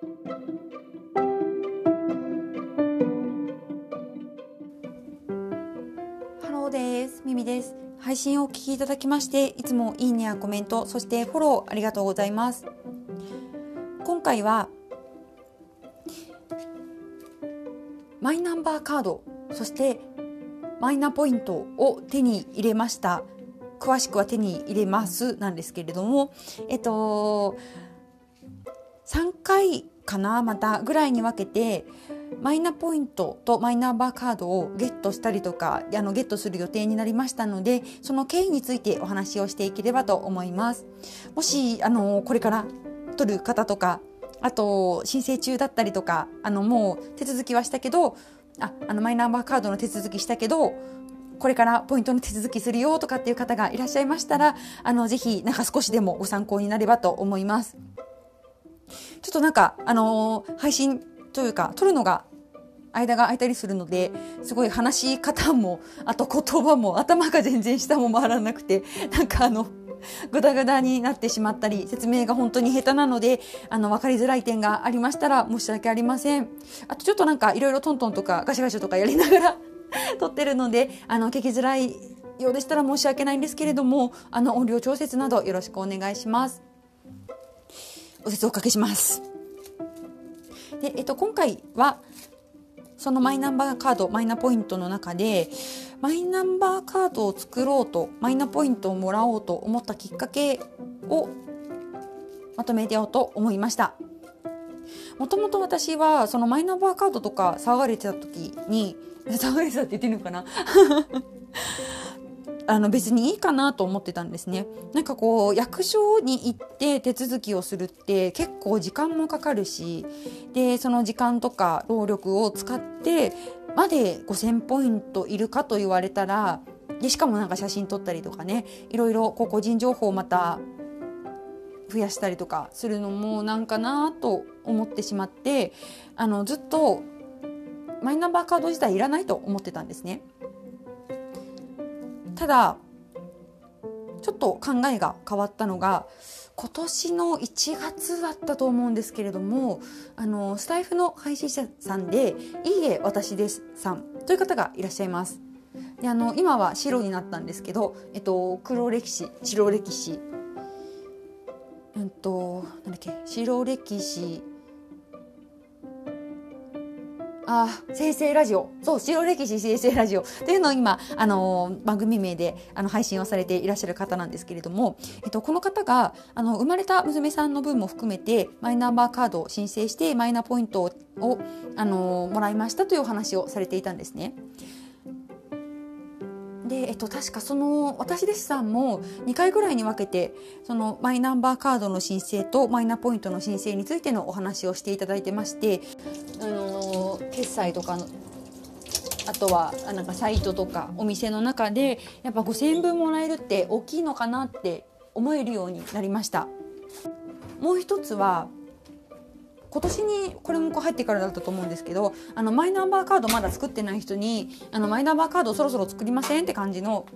ハローです。ミミです。配信をお聞きいただきまして、いつもいいねやコメント、そしてフォローありがとうございます。今回は、マイナンバーカード、そしてマイナポイントを手に入れました。詳しくは手に入れますなんですけれども、えっと、3回かなまたぐらいに分けてマイナポイントとマイナンバーカードをゲットしたりとかあのゲットする予定になりましたのでその経緯についてお話をしていければと思います。もしあのこれから取る方とかあと申請中だったりとかあのもう手続きはしたけどああのマイナンバーカードの手続きしたけどこれからポイントの手続きするよとかっていう方がいらっしゃいましたらあのぜひなんか少しでもご参考になればと思います。ちょっとなんか、あのー配信というか、撮るのが間が空いたりするので、すごい話し方も、あと言葉も、頭が全然下も回らなくて、なんかあの、ぐだぐだになってしまったり、説明が本当に下手なので、あの、わかりづらい点がありましたら申し訳ありません。あとちょっとなんかいろいろトントンとかガシャガシャとかやりながら 撮ってるので、あの、聞きづらいようでしたら申し訳ないんですけれども、あの、音量調節などよろしくお願いします。お説をおかけします。で、えっと、今回は、そのマイナンバーカード、マイナポイントの中で、マイナンバーカードを作ろうと、マイナポイントをもらおうと思ったきっかけをまとめてようと思いました。もともと私は、そのマイナンバーカードとか騒がれてた時に、騒がれてたって言ってるのかな？あの別にいいかなと思ってたんですね。なんかこう役所に行って手続きをするって結構時間もかかるしでその時間とか労力を使ってまで5,000ポイントいるかと言われたらでしかもなんか写真撮ったりとかねいろいろこう個人情報をまた増やしたりとかするのもなんかなと思ってしまってあのずっとマイナンバーカード自体いらないと思ってたんですね。ただちょっと考えが変わったのが今年の1月だったと思うんですけれどもあのスタイフの配信者さんで「いいえ私です」さんという方がいらっしゃいます。であの今は白になったんですけど、えっと、黒歴史白歴史うんとなんだっけ白歴史あ生成ラジオそう白歴史生成ラジオというのを今、あのー番組名であの配信をされていらっしゃる方なんですけれども、えっと、この方があの生まれた娘さんの分も含めてマイナンバーカードを申請してマイナポイントを、あのーもらいましたというお話をされていたんですね。で、えっと、確かその私弟子さんも2回ぐらいに分けてそのマイナンバーカードの申請とマイナポイントの申請についてのお話をしていただいてまして、あのー決済とかのあとはあなんかサイトとかお店の中でやっぱ5,000円分もらえるって大きいのかなって思えるようになりました。もう一つは今年にこれもこう入ってからだったと思うんですけどあのマイナンバーカードまだ作ってない人にあのマイナンバーカードそろそろ作りませんって感じの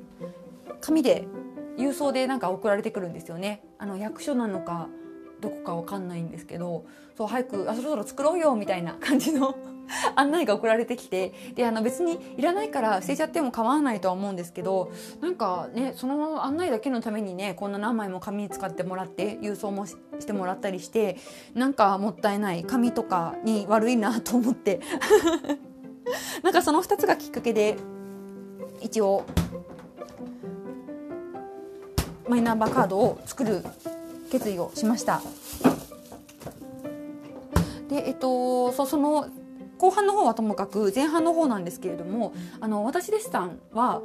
紙で郵送でなんか送られてくるんですよね。あの役所なのかどこかわかんないんですけどそう早くあそろそろ作ろうよみたいな感じの 案内が送られてきてであの別にいらないから捨てちゃっても構わないとは思うんですけどなんかねその案内だけのためにねこんな何枚も紙使ってもらって郵送もしてもらったりしてなんかもったいない紙とかに悪いなと思って なんかその2つがきっかけで一応マイナンバーカードを作る決意をしました。でえっとそその後半の方はともかく前半の方なんですけれどもあの私弟子さんは、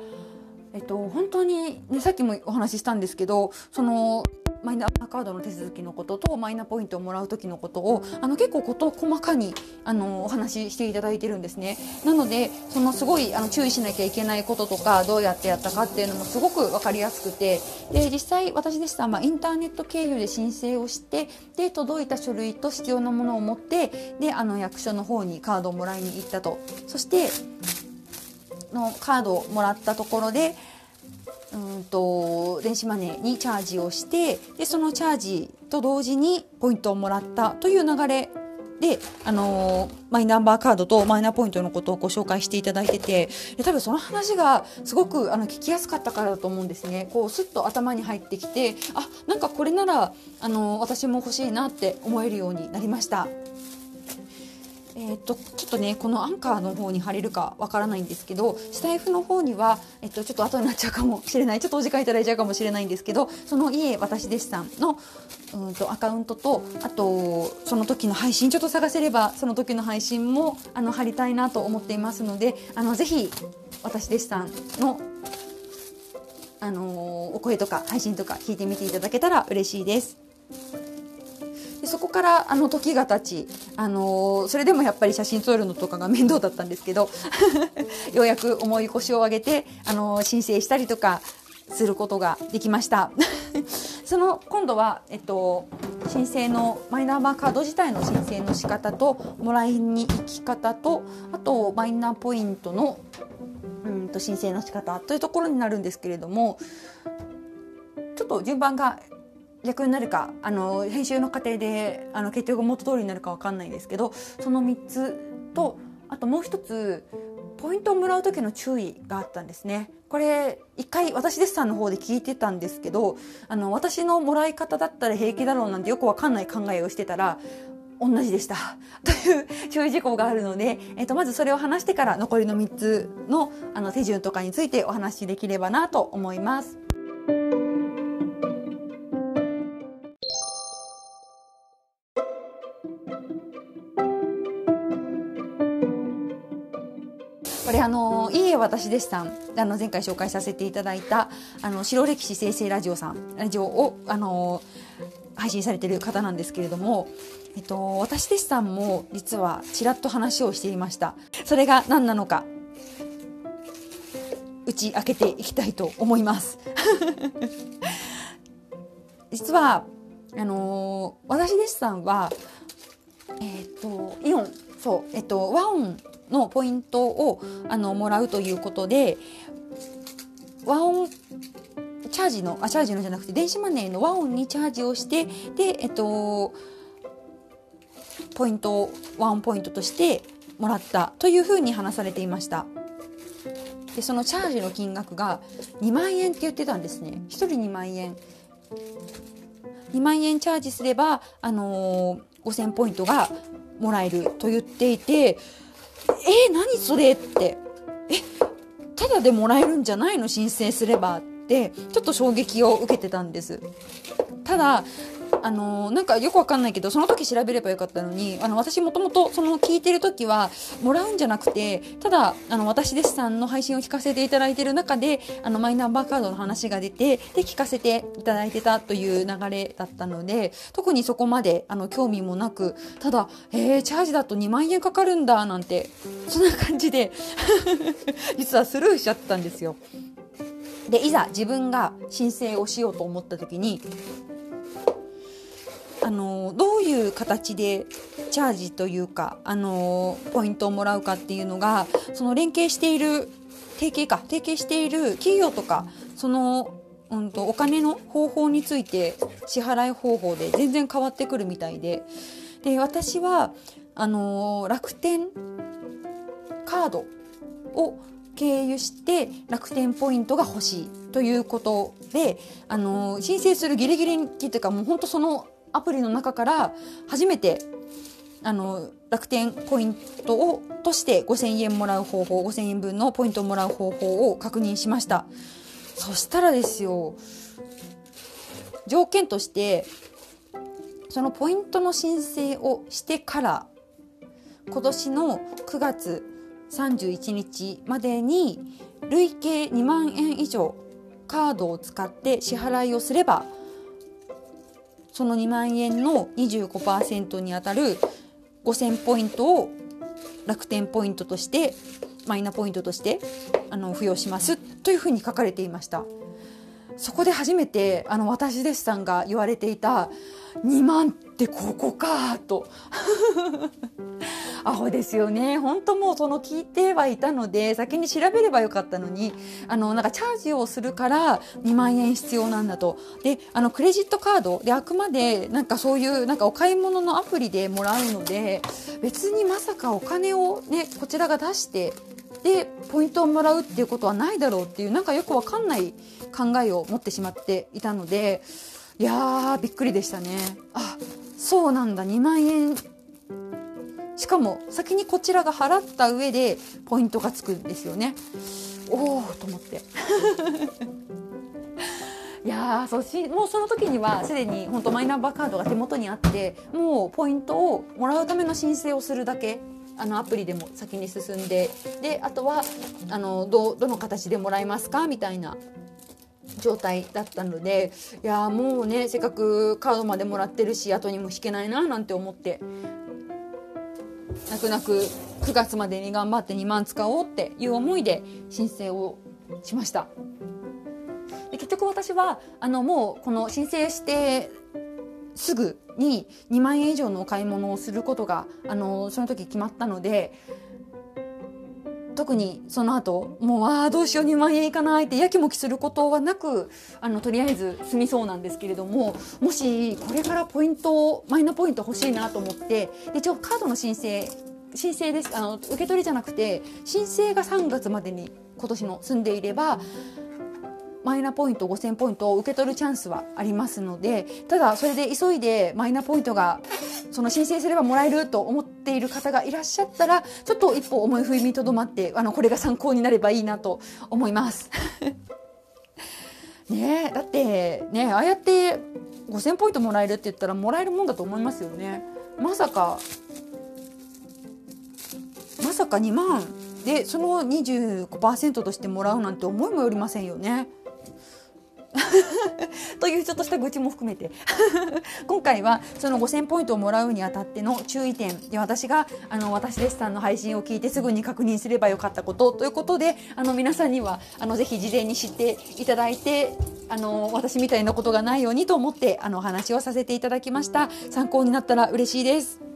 えっと、本当に、ね、さっきもお話ししたんですけどそのマイナカードの手続きのこととマイナポイントをもらう時のことをあの結構事細かにあのお話ししていただいてるんですね。なのでそのすごいあの注意しなきゃいけないこととかどうやってやったかっていうのもすごく分かりやすくてで実際私でしたら、まあ、インターネット経由で申請をしてで届いた書類と必要なものを持ってであの役所の方にカードをもらいに行ったと。そしてのカードをもらったところでうんと電子マネーにチャージをしてでそのチャージと同時にポイントをもらったという流れで、あのー、マイナンバーカードとマイナポイントのことをご紹介していただいててで多分その話がすごくあの聞きやすかったからだと思うんですねこうスッと頭に入ってきてあなんかこれなら、あのー、私も欲しいなって思えるようになりました。えーと、ちょっとねこのアンカーの方に貼れるかわからないんですけどスタイフの方には、えっと、ちょっと後になっちゃうかもしれないちょっとお時間いただいちゃうかもしれないんですけどその家私弟子さんのうんとアカウントとあとその時の配信ちょっと探せればその時の配信もあの貼りたいなと思っていますのであのぜひ私弟子さんのあの、お声とか配信とか聞いてみていただけたら嬉しいです。でそこからあの時が経ち、あのー、それでもやっぱり写真撮るのとかが面倒だったんですけど ようやく重い腰を上げて、あのー、申請したりとかすることができました。その今度は、えっと、申請のマイナンバーカード自体の申請の仕方ともらいに行き方とあとマイナポイントのうんと申請の仕方というところになるんですけれどもちょっと順番が逆になるかあの編集の過程であの結局元通りになるか分かんないですけどその3つとあともう一つポイントをもらう時の注意があったんですね。これ一回私デッサンの方で聞いてたんですけどあの私のもらい方だったら平気だろうなんてよくわかんない考えをしてたら同じでした という注意事項があるので、えー、とまずそれを話してから残りの3つのあの手順とかについてお話しできればなと思います。これあのいいえ私弟子さんあの前回紹介させていただいたあの白歴史生成ラジオさんラジオをあの配信されている方なんですけれども、えっと、私弟子さんも実はちらっと話をしていました。それが何なのか打ち明けていきたいと思います。実はあの私弟子さんはえっとイオンそうえっと和音のポイントをあのもらうということで和音チャージのあチャージのじゃなくて電子マネーの和音にチャージをしてでえっとポイントをワンポイントとしてもらったというふうに話されていました。でそのチャージの金額が2万円って言ってたんですね。1人2万円。2万円チャージすれば、あのー、5000ポイントがもらえると言っていてえー、何それって。えただでもらえるんじゃないの？申請すればって。ちょっと衝撃を受けてたんです。ただあのなんかよくわかんないけどその時調べればよかったのにあの私もともとその聞いてる時はもらうんじゃなくてただあの私弟子さんの配信を聞かせていただいてる中であのマイナンバーカードの話が出てで聞かせていただいてたという流れだったので特にそこまであの興味もなくただえー、チャージだと2万円かかるんだなんてそんな感じで 実はスルーしちゃったんですよ。でいざ自分が申請をしようと思った時にあのどういう形でチャージというかあのポイントをもらうかっていうのがその連携している提携か提携している企業とかそのうんとお金の方法について支払い方法で全然変わってくるみたいで。で私はあの楽天カードを経由して楽天ポイントが欲しいということであの申請するギリギリっていうかもう本当そのアプリの中から初めてあの楽天ポイントをとして5000円もらう方法5000円分のポイントをもらう方法を確認しました。そしたらですよ条件としてそのポイントの申請をしてから今年の9月31日までに累計2万円以上カードを使って支払いをすればその2万円の25%にあたる5000ポイントを楽天ポイントとしてマイナポイントとしてあの付与しますというふうに書かれていました。そこで初めてあの私弟子さんが言われていた2万ってここかと。アホですよね。本当もうその聞いてはいたので先に調べればよかったのにあのなんかチャージをするから2万円必要なんだと。であのクレジットカードであくまでなんかそういうなんかお買い物のアプリでもらうので別にまさかお金をねこちらが出してでポイントをもらうっていうことはないだろうっていうなんかよくわかんない考えを持ってしまっていたのでいやーびっくりでしたね。あそうなんだ。2万円しかも先にこちらが払った上でポイントがつくんですよね。おおと思って。いやそうしもうその時にはすでに本当マイナンバーカードが手元にあってもうポイントをもらうための申請をするだけあのアプリでも先に進んでであとはあのどどの形でもらえますかみたいな状態だったのでいやもうねせっかくカードまでもらってるし後にも引けないななんて思って。泣く泣く9月までに頑張って2万使おうっていう思いで申請をしました。で結局私はあのもうこの申請してすぐに2万円以上のお買い物をすることがあのその時決まったので特にその後もうああどうしよう2万円いかないってやきもきすることはなくあのとりあえず済みそうなんですけれどももしこれからポイントマイナポイント欲しいなと思ってで一応カードの申請申請です。あの受け取りじゃなくて申請が3月までに今年の済んでいればマイナポイント5000ポイントを受け取るチャンスはありますのでただそれで急いでマイナポイントがその申請すればもらえると思っている方がいらっしゃったらちょっと一歩思い踏みとどまってあのこれが参考になればいいなと思います。ねだってねああやって5000ポイントもらえるって言ったらもらえるもんだと思いますよね。まさかまさか2万でその25%としてもらうなんて思いもよりませんよね。というちょっとした愚痴も含めて。今回はその5000ポイントをもらうにあたっての注意点。で私があの私弟子さんの配信を聞いてすぐに確認すればよかったことということであの皆さんにはあのぜひ事前に知っていただいてあの私みたいなことがないようにと思ってあのお話をさせていただきました。参考になったら嬉しいです。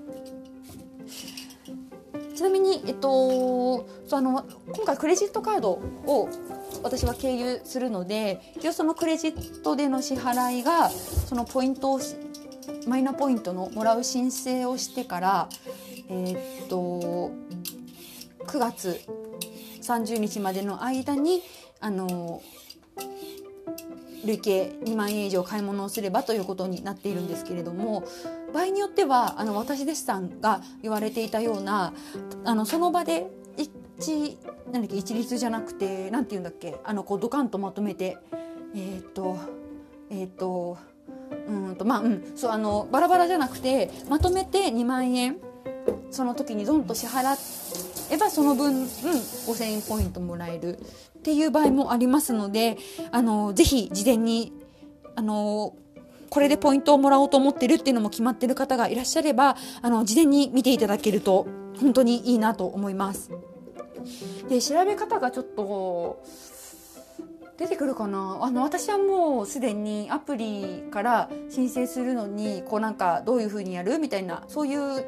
ちなみに、えっと、あの今回クレジットカードを私は経由するので一応そのクレジットでの支払いがそのポイントをマイナポイントのもらう申請をしてからえー、っと9月30日までの間にあの累計2万円以上買い物をすればということになっているんですけれども場合によってはあの私弟子さんが言われていたようなあのその場で一なんだっけ一律じゃなくてなんて言うんだっけあのこうドカンとまとめてえっ、とえっ、とうんとまあうんそうあのバラバラじゃなくてまとめて2万円その時にドンと支払えばその分、うん、5000円ポイントもらえるっていう場合もありますのであのぜひ事前にあのこれでポイントをもらおうと思ってるっていうのも決まってる方がいらっしゃればあの事前に見ていただけると本当にいいなと思います。で調べ方がちょっと出てくるかな。あの私はもうすでにアプリから申請するのにこうなんかどういうふうにやるみたいなそういう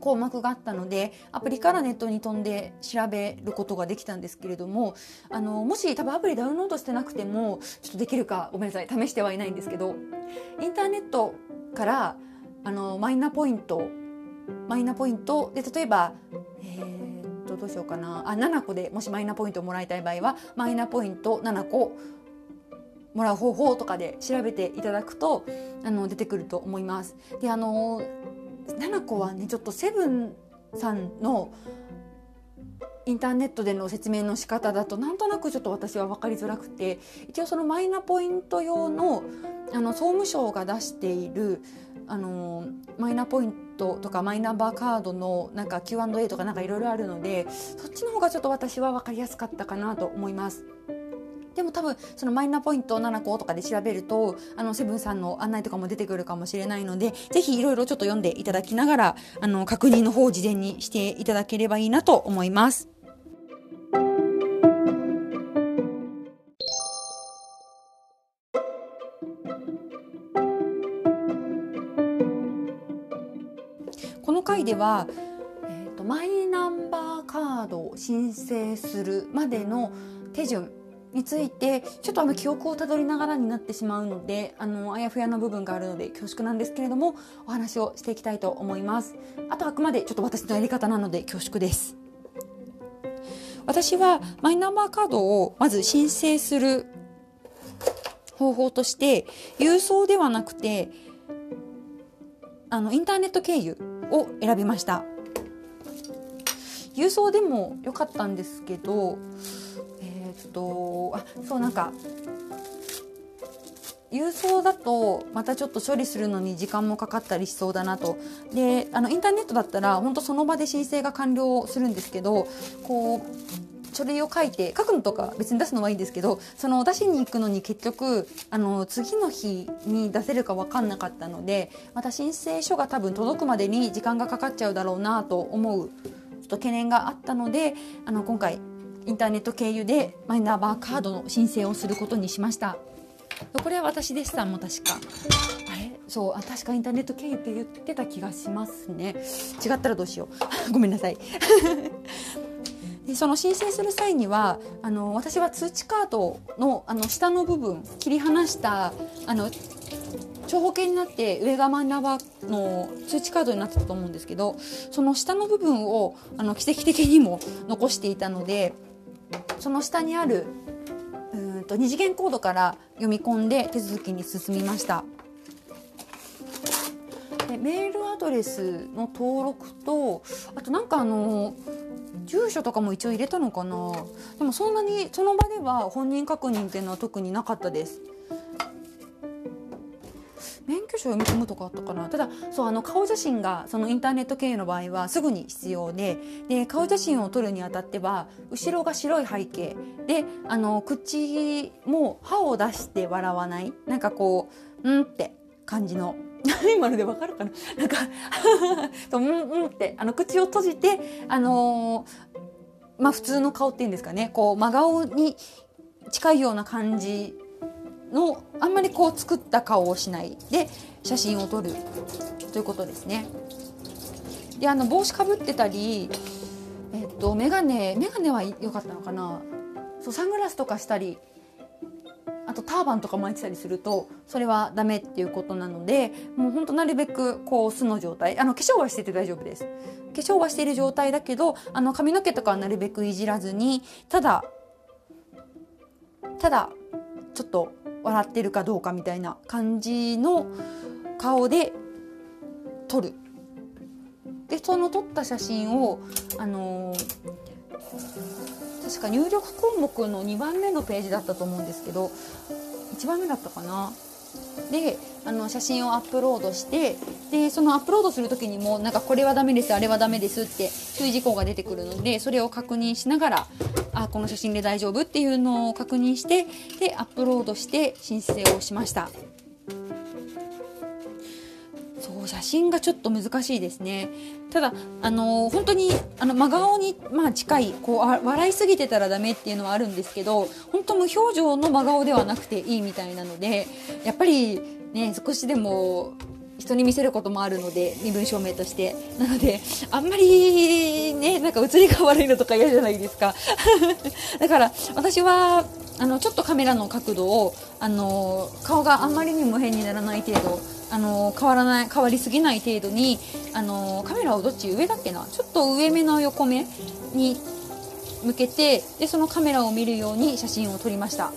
項目があったのでアプリからネットに飛んで調べることができたんですけれどもあのもし多分アプリダウンロードしてなくてもちょっとできるかごめんなさい。試してはいないんですけどインターネットからあのマイナポイントマイナポイントで例えば、えーとどうしようかなあ7個でもしマイナポイントをもらいたい場合はマイナポイント7個もらう方法とかで調べていただくとあの出てくると思います。であの7個はねちょっとセブンさんのインターネットでの説明の仕方だとなんとなくちょっと私は分かりづらくて一応そのマイナポイント用のあの総務省が出しているあのマイナポイントとかマイナンバーカードのなんか Q&A とかなんかいろいろあるのでそっちの方がちょっと私は分かりやすかったかなと思います。でも多分そのマイナポイント7個とかで調べるとあのセブンさんの案内とかも出てくるかもしれないのでぜひいろいろちょっと読んでいただきながらあの確認の方を事前にしていただければいいなと思います。この回ではと、マイナンバーカードを申請するまでの手順についてちょっとあの記憶をたどりながらになってしまうのであのあやふやな部分があるので恐縮なんですけれどもお話をしていきたいと思います。あとあくまでちょっと私のやり方なので恐縮です。私はマイナンバーカードをまず申請する方法として郵送ではなくてあのインターネット経由を選びました。郵送でも良かったんですけどえー、っとあそうなんか郵送だとまたちょっと処理するのに時間もかかったりしそうだなと。であのインターネットだったら本当その場で申請が完了するんですけどこう書類を書いて書くのとか別に出すのはいいんですけどその出しに行くのに結局あの次の日に出せるか分かんなかったのでまた申請書が多分届くまでに時間がかかっちゃうだろうなと思うちょっと懸念があったのであの今回インターネット経由でマイナンバーカードの申請をすることにしました。これは私でしたも確か。あれ？そうあ確かインターネット経由って言ってた気がしますね。違ったらどうしよう。ごめんなさい。でその申請する際にはあの私は通知カードのあの下の部分切り離したあの長方形になって上が真ん中の通知カードになってたと思うんですけどその下の部分をあの奇跡的にも残していたのでその下にあるうんと二次元コードから読み込んで手続きに進みました。でメールアドレスの登録とあとなんかあの住所とかも一応入れたのかな。でもそんなにその場では本人確認っていうのは特になかったです。免許証読み込むとかあったかな。ただそうあの顔写真がそのインターネット経由の場合はすぐに必要でで顔写真を撮るにあたっては後ろが白い背景。であの口も歯を出して笑わない。なんかこううんって感じの今のでわかるかな？なんか そうんうんってあの口を閉じてあのー、まあ普通の顔っていうんですかね。こう真顔に近いような感じのあんまりこう作った顔をしない。で写真を撮るということですね。であの帽子かぶってたり、えっと、眼鏡眼鏡は良かったのかな。そうサングラスとかしたりあとターバンとか巻いてたりするとそれはダメっていうことなのでもうほんとなるべくこう素の状態あの化粧はしてて大丈夫です。化粧はしている状態だけどあの髪の毛とかはなるべくいじらずにただただちょっと笑ってるかどうかみたいな感じの顔で撮る。でその撮った写真をあのー、確か入力項目の2番目のページだったと思うんですけど1番目だったかな？であの写真をアップロードしてでそのアップロードする時にもなんかこれはダメですあれはダメですって注意事項が出てくるのでそれを確認しながらあこの写真で大丈夫っていうのを確認してでアップロードして申請をしました。写真がちょっと難しいですね。ただあの本当にあの真顔に、まあ、近いこうあ笑いすぎてたらダメっていうのはあるんですけど本当無表情の真顔ではなくていいみたいなのでやっぱりね少しでも人に見せることもあるので身分証明として。なのであんまりねなんか写りが悪いのとか嫌じゃないですか。だから私はあのちょっとカメラの角度をあの顔があんまりにも変にならない程度あの変わらない変わりすぎない程度にあのカメラをどっち上だっけなちょっと上目の横目に向けてでそのカメラを見るように写真を撮りました。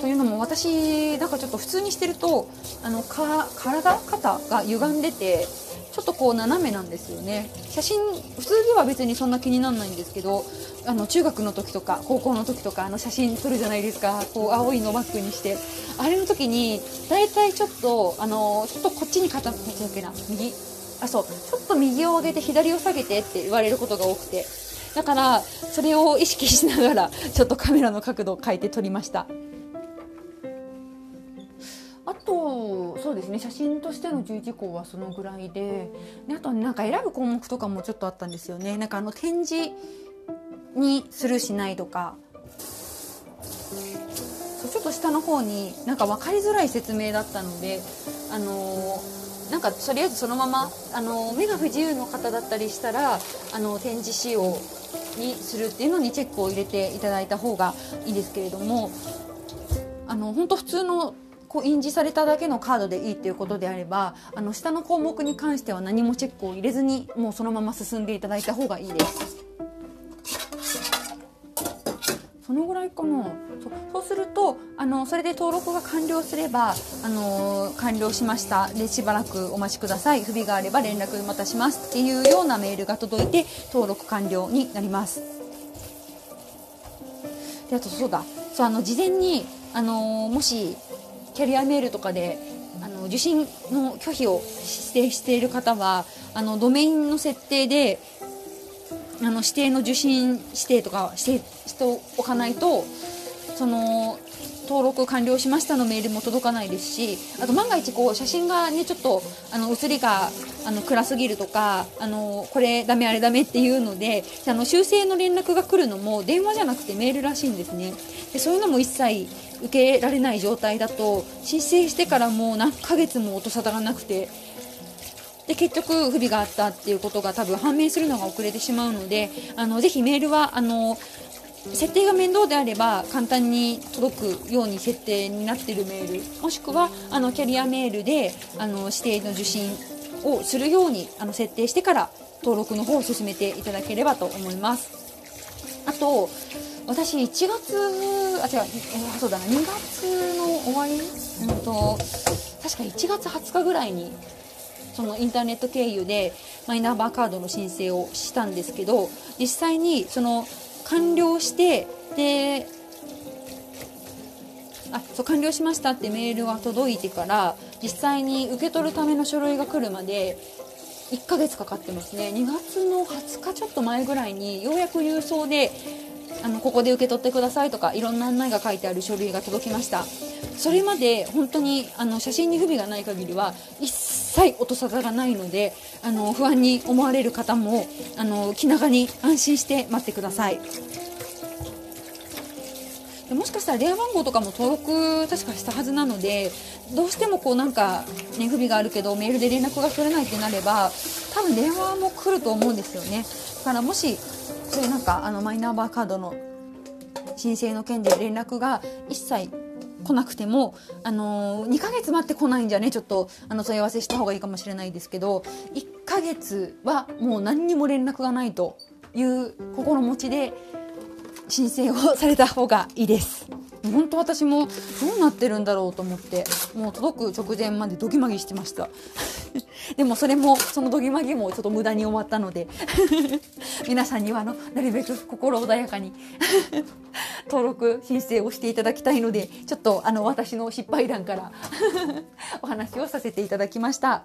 というのも私だからちょっと普通にしてるとあのか体肩が歪んでてちょっとこう斜めなんですよね。写真普通では別にそんな気にならないんですけどあの中学の時とか高校の時とかあの写真撮るじゃないですか。こう青いのバッグにして。あれの時に大体ちょっとあのちょっとこっちに傾けな右。あそう。ちょっと右を上げて左を下げてって言われることが多くて。だからそれを意識しながらちょっとカメラの角度を変えて撮りました。あとそうですね写真としての注意事項はそのぐらいでであとなんか選ぶ項目とかもちょっとあったんですよね。なんかあの展示にするしないとか。そうちょっと下の方になんか分かりづらい説明だったのであのー、なんかとりあえずそのままあの目が不自由の方だったりしたらあの展示仕様にするっていうのにチェックを入れていただいた方がいいですけれどもあの本当普通のこう印字されただけのカードでいいっていうことであればあの下の項目に関しては何もチェックを入れずにもうそのまま進んでいただいた方がいいです。そのぐらいかな。そそうするとあのそれで登録が完了すればあの完了しました。でしばらくお待ちください。不備があれば連絡またしますっていうようなメールが届いて登録完了になります。であとそうだ。そうあの事前にあのもしキャリアメールとかであの受信の拒否を指定している方はあのドメインの設定であの指定の受信指定とか指定しておかないとその登録完了しましたのメールも届かないですしあと万が一こう写真がねちょっとあの写りがあの暗すぎるとかあのこれダメあれダメっていうのであの修正の連絡が来るのも電話じゃなくてメールらしいんですね。でそういうのも一切受けられない状態だと申請してからもう何ヶ月も音沙汰がなくてで結局不備があったっていうことが多分判明するのが遅れてしまうのであのぜひメールはあの設定が面倒であれば簡単に届くように設定になっているメールもしくはあのキャリアメールであの指定の受信をするようにあの設定してから登録の方を進めていただければと思います。あと私1月あ違うそうだな2月の終わり、うんと確か1月20日ぐらいにそのインターネット経由でマイナンバーカードの申請をしたんですけど実際にその完了してであそう完了しましたってメールが届いてから実際に受け取るための書類が来るまで1ヶ月かかってますね。2月の20日ちょっと前ぐらいにようやく郵送であのここで受け取ってくださいとかいろんな案内が書いてある書類が届きました。それまで本当にあの写真に不備がない限りは一切音沙汰がないのであの不安に思われる方もあの気長に安心して待ってください。でもしかしたら電話番号とかも登録確かしたはずなのでどうしてもこうなんか、ね、不備があるけどメールで連絡が取れないってなれば多分電話も来ると思うんですよね。だからもしそういうなんかあのマイナンバーカードの申請の件で連絡が一切来なくても、あのー、2ヶ月待ってこないんじゃねちょっとあの問い合わせした方がいいかもしれないですけど1ヶ月はもう何にも連絡がないという心持ちで申請をされた方がいいです。本当私もどうなってるんだろうと思ってもう届く直前までドギマギしてました でもそれもそのドギマギもちょっと無駄に終わったので 皆さんにはあのなるべく心穏やかに 登録申請をしていただきたいのでちょっとあの私の失敗談からお話をさせていただきました。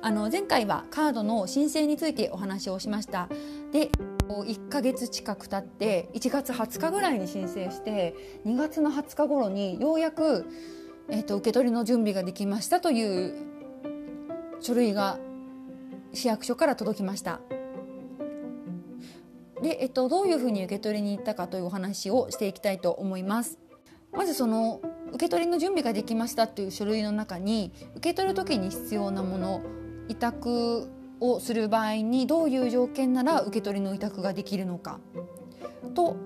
あの前回はカードの申請についてお話をしました。で1ヶ月近く経って1月20日ぐらいに申請して2月の20日頃にようやく、えーと、受け取りの準備ができましたという書類が市役所から届きました。で、えっと、どういうふうに受け取りに行ったかというお話をしていきたいと思います。まずその受け取りの準備ができましたという書類の中に受け取る時に必要なもの委託をする場合にどういう条件なら受け取りの委託ができるのか。と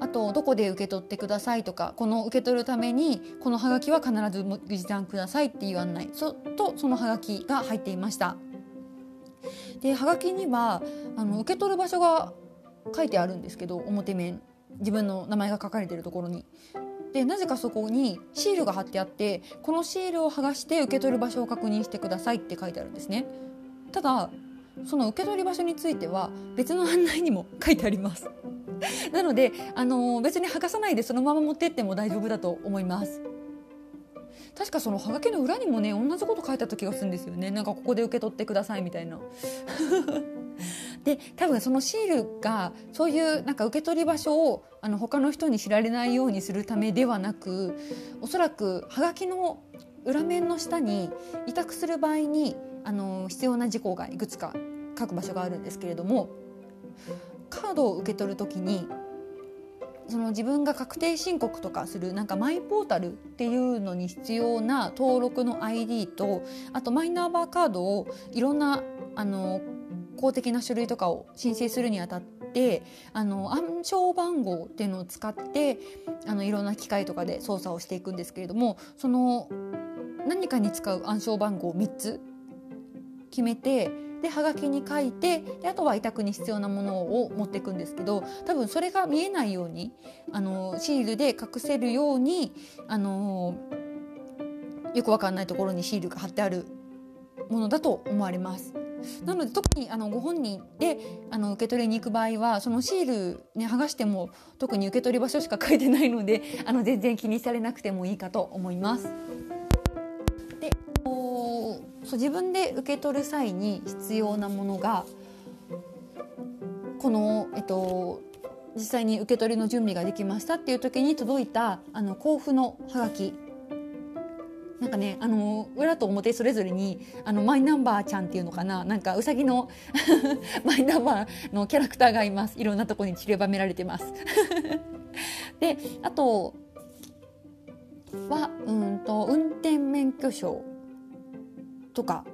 あとどこで受け取ってくださいとかこの受け取るためにこのハガキは必ず時短くださいっていう案内そとそのハガキが入っていました。でハガキにはあの受け取る場所が書いてあるんですけど表面。自分の名前が書かれているところに。でなぜかそこにシールが貼ってあってこのシールを剥がして受け取る場所を確認してくださいって書いてあるんですね。ただその受け取り場所については別の案内にも書いてあります。なのであの別に剥がさないでそのまま持ってっても大丈夫だと思います。確かそのハガキの裏にもね同じこと書いてあった時がするんですよね。なんかここで受け取ってくださいみたいな。で多分そのシールがそういうなんか受け取り場所をあの他の人に知られないようにするためではなくおそらくはがきの裏面の下に委託する場合にあの必要な事項がいくつか書く場所があるんですけれどもカードを受け取る時にその自分が確定申告とかするなんかマイポータルっていうのに必要な登録の ID とあとマイナンバーカードをいろんなあの公的な書類とかを申請するにあたってあの暗証番号っていうのを使ってあのいろんな機械とかで操作をしていくんですけれどもその何かに使う暗証番号を3つ決めてではがきに書いてであとは委託に必要なものを持っていくんですけど多分それが見えないようにあのシールで隠せるようにあのよくわかんないところにシールが貼ってあるものだと思われます。なので特にあのご本人であの受け取りに行く場合はそのシール、ね、剥がしても特に受け取り場所しか書いてないので あの全然気にされなくてもいいかと思います。でそう自分で受け取る際に必要なものがこの、えっと、実際に受け取りの準備ができましたっていう時に届いたあの交付のハガキなんかねあの裏と表それぞれにあのマイナンバーちゃんっていうのかななんかうさぎの マイナンバーのキャラクターがいます。いろんなところに散りばめられてます。であとはうんと運転免許証とか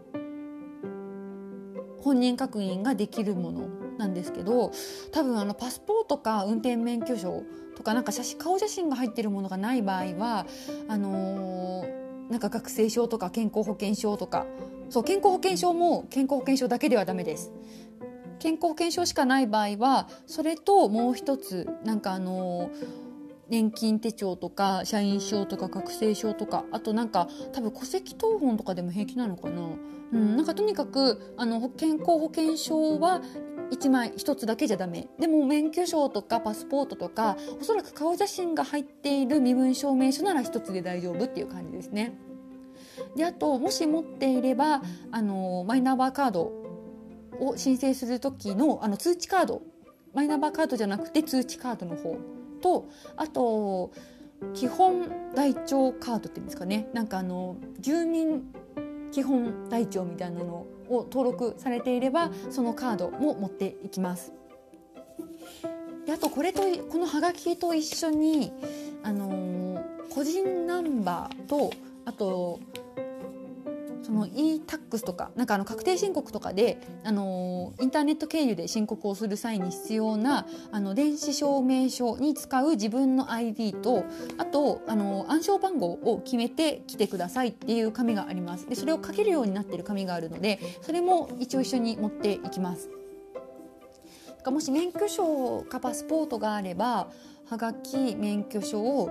本人確認ができるものなんですけど多分あのパスポートか運転免許証とかなんか写真顔写真が入ってるものがない場合はあのー、なんか学生証とか健康保険証とかそう健康保険証も健康保険証だけではダメです。健康保険証しかない場合はそれともう一つなんかあのー年金手帳とか社員証とか学生証とかあとなんか多分戸籍謄本とかでも平気なのかな、うん、なんかとにかくあの健康保険証は1枚1つだけじゃダメ。でも免許証とかパスポートとかおそらく顔写真が入っている身分証明書なら1つで大丈夫っていう感じですね。であともし持っていればあのマイナンバーカードを申請する時のあの通知カード。マイナンバーカードじゃなくて通知カードの方。とあと基本台帳カードっていうんですかね。なんかあの住民基本台帳みたいなのを登録されていればそのカードも持っていきます。であとこれとこのハガキと一緒に、あのー、個人ナンバーとあとその e-tax とかなんかあの確定申告とかで、あのインターネット経由で申告をする際に必要なあの電子証明書に使う自分の ID とあと、あの暗証番号を決めて来てくださいっていう紙がありますでそれを書けるようになっている紙があるのでそれも一応一緒に持っていきます。もし免許証かパスポートがあればはがき免許証を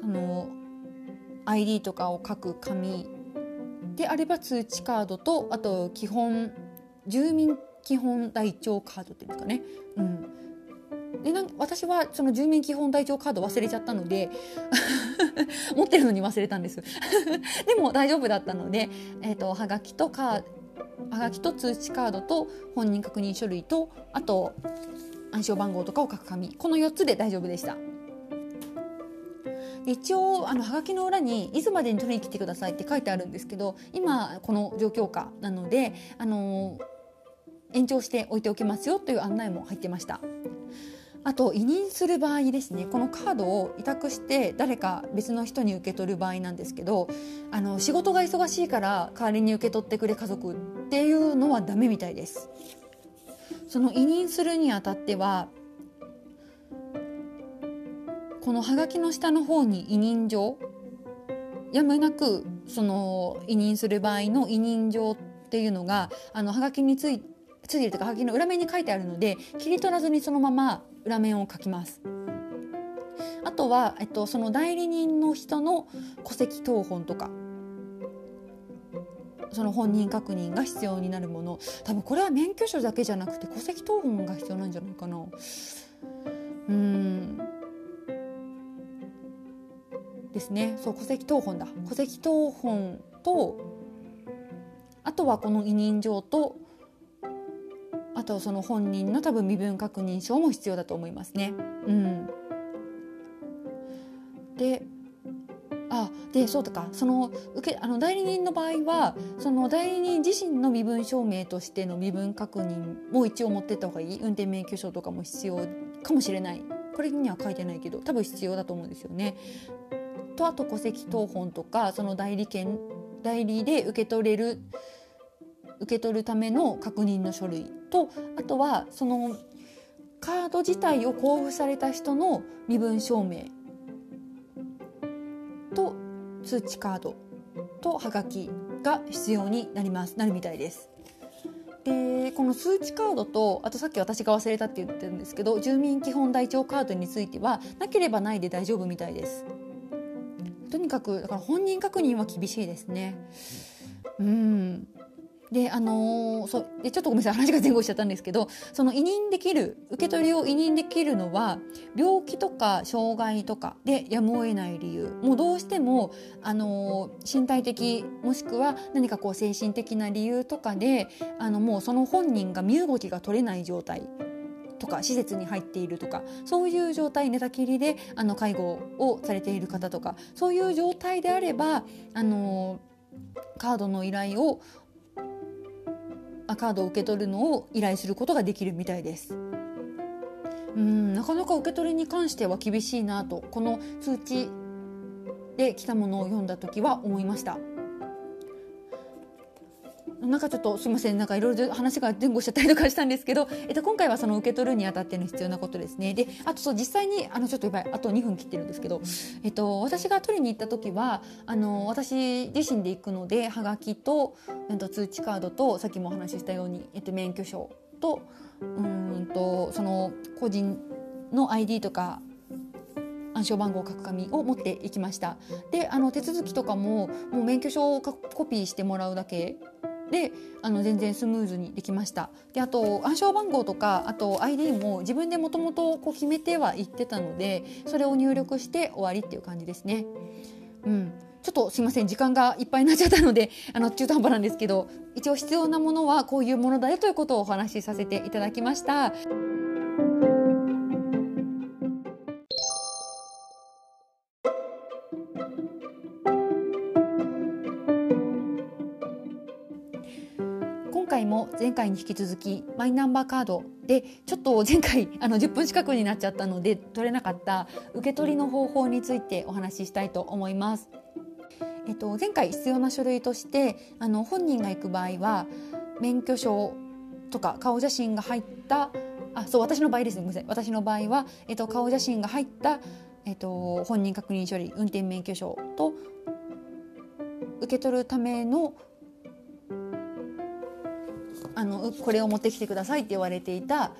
その ID とかを書く紙であれば通知カードとあと基本住民基本台帳カードっていうんですかね。うんでなん私はその住民基本台帳カード忘れちゃったので 持ってるのに忘れたんです でも大丈夫だったので、えーと、はがきとカはがきと通知カードと本人確認書類とあと暗証番号とかを書く紙この4つで大丈夫でした。一応あのハガキの裏に「いつまでに取りに来てください」って書いてあるんですけど今この状況下なのであの延長しておいておきますよという案内も入ってました。あと委任する場合ですねこのカードを委託して誰か別の人に受け取る場合なんですけどあの仕事が忙しいから代わりに受け取ってくれ家族っていうのはダメみたいです。その委任するにあたってはこのハガキの下の方に委任状やむなくその委任する場合の委任状っていうのがあのハガキについついてるとかハガキの裏面に書いてあるので切り取らずにそのまま裏面を書きます。あとは、えっと、その代理人の人の戸籍謄本とかその本人確認が必要になるもの多分これは免許証だけじゃなくて戸籍謄本が必要なんじゃないかな。うんですね。そう戸籍謄本だ。戸籍謄本とあとはこの委任状とあとその本人の多分身分確認証も必要だと思いますね。うん、であでそうとか。その受けあの代理人の場合はその代理人自身の身分証明としての身分確認も一応持ってった方がいい。運転免許証とかも必要かもしれない。これには書いてないけど多分必要だと思うんですよね。とあと戸籍謄本とかその代理権代理で受け取れる受け取るための確認の書類とあとはそのカード自体を交付された人の身分証明と通知カードとはがきが必要になりますなるみたいです。でこの通知カードとあとさっき私が忘れたって言ってるんですけど住民基本台帳カードについてはなければないで大丈夫みたいです。とにかくだから本人確認は厳しいですね。うん。であのー、そでちょっとごめんなさい話が前後しちゃったんですけどその委任できる受け取りを委任できるのは病気とか障害とかでやむを得ない理由。もうどうしても、あのー、身体的もしくは何かこう精神的な理由とかであのもうその本人が身動きが取れない状態。とか施設に入っているとかそういう状態寝たきりであの介護をされている方とかそういう状態であればあのカードの依頼をカードを受け取るのを依頼することができるみたいです。うんなかなか受け取りに関しては厳しいなとこの通知で来たものを読んだ時は思いました。なんかちょっとすみませんなんかいろいろ話が前後しちゃったりとかしたんですけど、えっと、今回はその受け取るにあたっての必要なことですね。であとそう実際にあのちょっとやばいあと2分切ってるんですけど、えっと、私が取りに行った時はあの私自身で行くのではがきと、えっと、通知カードとさっきもお話ししたように、えっと、免許証とうんとその個人の ID とか暗証番号を書く紙を持っていきました。であの手続きとかももう免許証をコピーしてもらうだけであの全然スムーズにできましたであと暗証番号とかあと ID も自分でもともと決めてはいってたのでそれを入力して終わりっていう感じですね。うんちょっとすいません時間がいっぱいになっちゃったのであの中途半端なんですけど一応必要なものはこういうものだよということをお話しさせていただきました。回も前回に引き続きマイナンバーカードでちょっと前回 あの10分近くになっちゃったので取れなかった受け取りの方法についてお話ししたいと思います。えっと、前回必要な書類としてあの本人が行く場合は免許証とか顔写真が入ったあそう私の場合ですねごめんなさい私の場合は、えっと、顔写真が入った、えっと、本人確認書類運転免許証と受け取るためのあのこれを持ってきてくださいって言われていた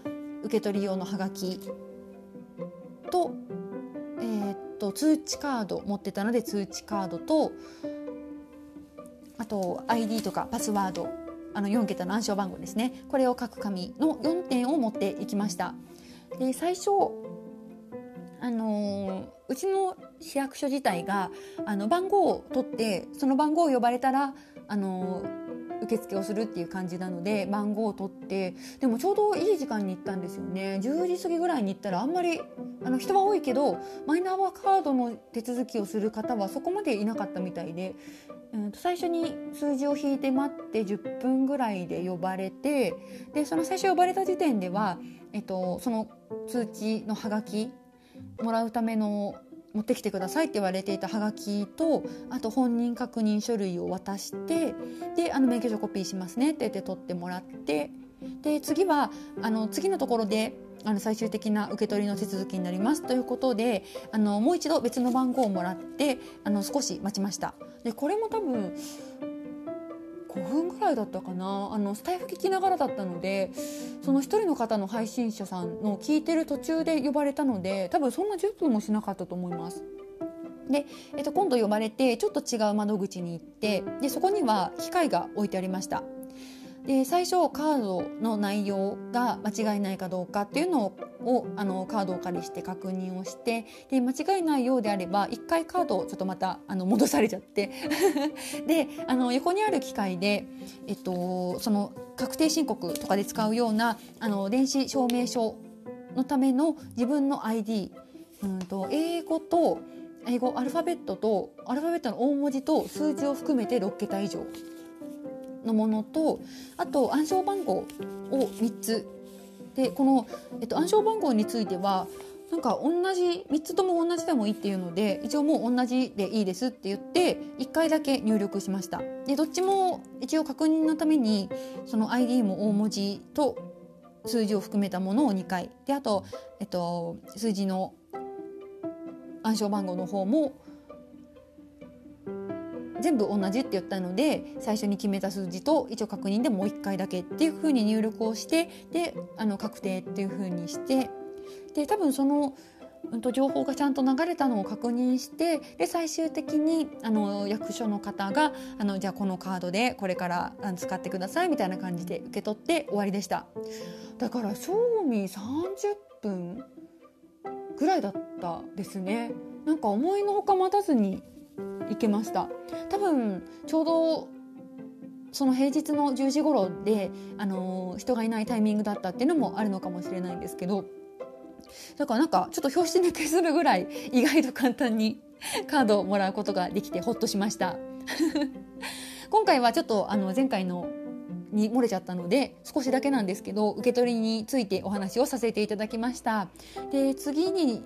受け取り用のハガキと,、えー、っと通知カード持ってたので通知カードとあと ID とかパスワードあの4桁の暗証番号ですねこれを書く紙の4点を持っていきました。で最初あのー、うちの市役所自体があの番号を取ってその番号を呼ばれたらあのー受付をするっていう感じなので番号を取ってでもちょうどいい時間に行ったんですよね。10時過ぎぐらいに行ったらあんまりあの人は多いけどマイナンバーカードの手続きをする方はそこまでいなかったみたいで、うん、最初に数字を引いて待って10分ぐらいで呼ばれてでその最初呼ばれた時点では、えっと、その通知のハガキもらうための持ってきてくださいって言われていたはがきとあと本人確認書類を渡してであの免許証コピーしますねって言って取ってもらってで次はあの次のところであの最終的な受け取りの手続きになりますということであのもう一度別の番号をもらってあの少し待ちました。でこれも多分5分ぐらいだったかなあのスタイフ聞きながらだったのでその1人の方の配信者さんの聞いてる途中で呼ばれたので多分そんな10分もしなかったと思います。で、えっと、今度呼ばれてちょっと違う窓口に行ってでそこには機械が置いてありました。で最初カードの内容が間違いないかどうかっていうのをあのカードを借りして確認をしてで間違いないようであれば1回カードをちょっとまたあの戻されちゃって。であの横にある機械で、えっと、その確定申告とかで使うようなあの電子証明書のための自分の ID、うんと英語と英語アルファベットとアルファベットの大文字と数字を含めて6桁以上。のものとあと暗証番号を3つ。でこの、えっと、暗証番号についてはなんか同じ3つとも同じでもいいっていうので一応もう同じでいいですって言って1回だけ入力しました。でどっちも一応確認のためにその ID も大文字と数字を含めたものを2回。であと、えっと、数字の暗証番号の方も全部同じって言ったので最初に決めた数字と一応確認でもう1回だけっていうふうに入力をしてであの確定っていうふうにしてで多分その、うん、と情報がちゃんと流れたのを確認してで最終的にあの役所の方があのじゃあこのカードでこれから使ってくださいみたいな感じで受け取って終わりでした。だから賞味30分ぐらいだったですね。なんか思いのほか待たずに行けました。多分ちょうどその平日の10時頃で、あのー、人がいないタイミングだったっていうのもあるのかもしれないんですけどだからなんかちょっと表紙抜けするぐらい意外と簡単に カードをもらうことができてほっとしました。今回はちょっとあの前回のに漏れちゃったので少しだけなんですけど受け取りについてお話をさせていただきました。で次に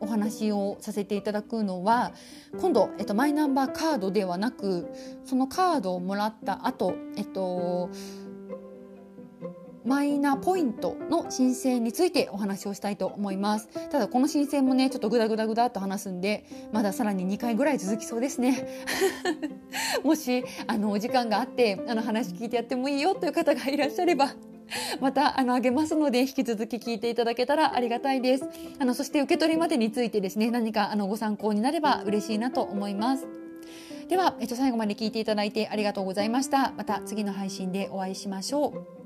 お話をさせていただくのは今度、えっと、マイナンバーカードではなくそのカードをもらった後、えっとマイナポイントの申請についてお話をしたいと思います。ただこの申請もねちょっとグダグダグダっと話すんでまださらに2回ぐらい続きそうですね。もしあのお時間があってあの話聞いてやってもいいよという方がいらっしゃれば またあのあげますので引き続き聞いていただけたらありがたいです。あのそして受け取りまでについてですね何かあのご参考になれば嬉しいなと思います。では、えっと、最後まで聞いていただいてありがとうございました。また次の配信でお会いしましょう。